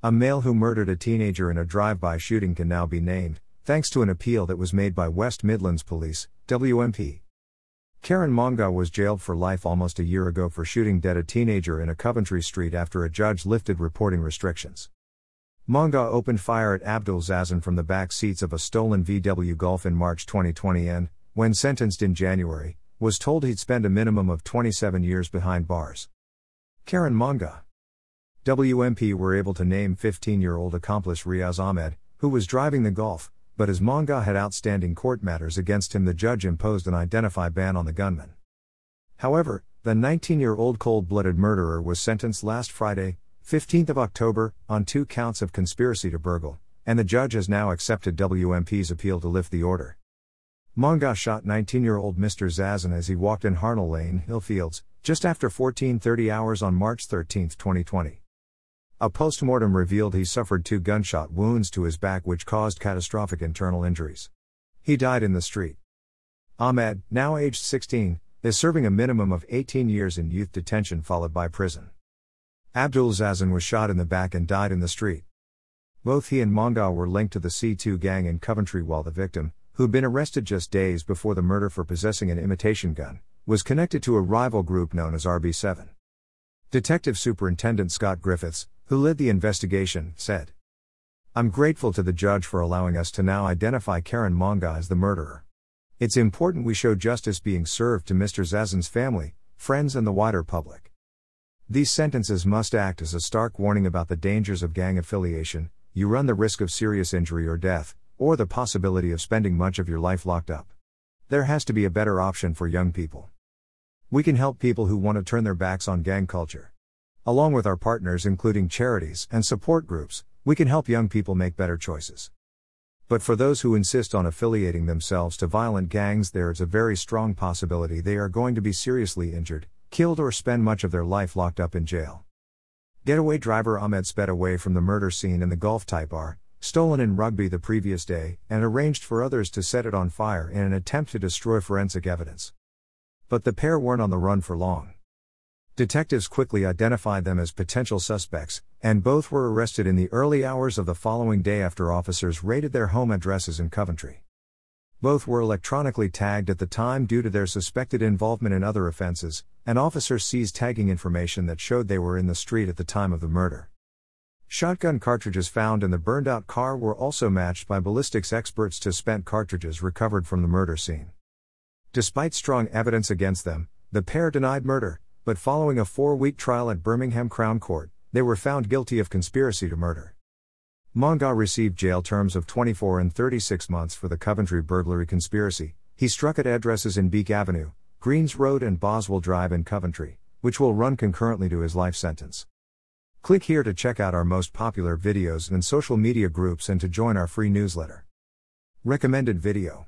A male who murdered a teenager in a drive by shooting can now be named, thanks to an appeal that was made by West Midlands Police, WMP. Karen Monga was jailed for life almost a year ago for shooting dead a teenager in a Coventry street after a judge lifted reporting restrictions. Monga opened fire at Abdul Zazan from the back seats of a stolen VW Golf in March 2020 and, when sentenced in January, was told he'd spend a minimum of 27 years behind bars. Karen Monga WMP were able to name 15 year old accomplice Riaz Ahmed, who was driving the Golf, but as Monga had outstanding court matters against him, the judge imposed an identify ban on the gunman. However, the 19 year old cold blooded murderer was sentenced last Friday, 15th of October, on two counts of conspiracy to burgle, and the judge has now accepted WMP's appeal to lift the order. Monga shot 19 year old Mr. Zazan as he walked in Harnall Lane, Hillfields, just after 1430 hours on March 13, 2020. A postmortem revealed he suffered two gunshot wounds to his back which caused catastrophic internal injuries. He died in the street. Ahmed, now aged 16, is serving a minimum of 18 years in youth detention followed by prison. Abdul Zazan was shot in the back and died in the street. Both he and Monga were linked to the C2 gang in Coventry while the victim, who'd been arrested just days before the murder for possessing an imitation gun, was connected to a rival group known as RB7. Detective Superintendent Scott Griffiths, who led the investigation, said. I'm grateful to the judge for allowing us to now identify Karen Manga as the murderer. It's important we show justice being served to Mr. Zazan's family, friends, and the wider public. These sentences must act as a stark warning about the dangers of gang affiliation. You run the risk of serious injury or death, or the possibility of spending much of your life locked up. There has to be a better option for young people. We can help people who want to turn their backs on gang culture. Along with our partners, including charities and support groups, we can help young people make better choices. But for those who insist on affiliating themselves to violent gangs, there is a very strong possibility they are going to be seriously injured, killed, or spend much of their life locked up in jail. Getaway driver Ahmed sped away from the murder scene in the Golf Type R, stolen in Rugby the previous day, and arranged for others to set it on fire in an attempt to destroy forensic evidence. But the pair weren't on the run for long. Detectives quickly identified them as potential suspects, and both were arrested in the early hours of the following day after officers raided their home addresses in Coventry. Both were electronically tagged at the time due to their suspected involvement in other offenses, and officers seized tagging information that showed they were in the street at the time of the murder. Shotgun cartridges found in the burned out car were also matched by ballistics experts to spent cartridges recovered from the murder scene. Despite strong evidence against them, the pair denied murder, but following a four week trial at Birmingham Crown Court, they were found guilty of conspiracy to murder. Monga received jail terms of 24 and 36 months for the Coventry burglary conspiracy. He struck at addresses in Beake Avenue, Greens Road, and Boswell Drive in Coventry, which will run concurrently to his life sentence. Click here to check out our most popular videos and social media groups and to join our free newsletter. Recommended video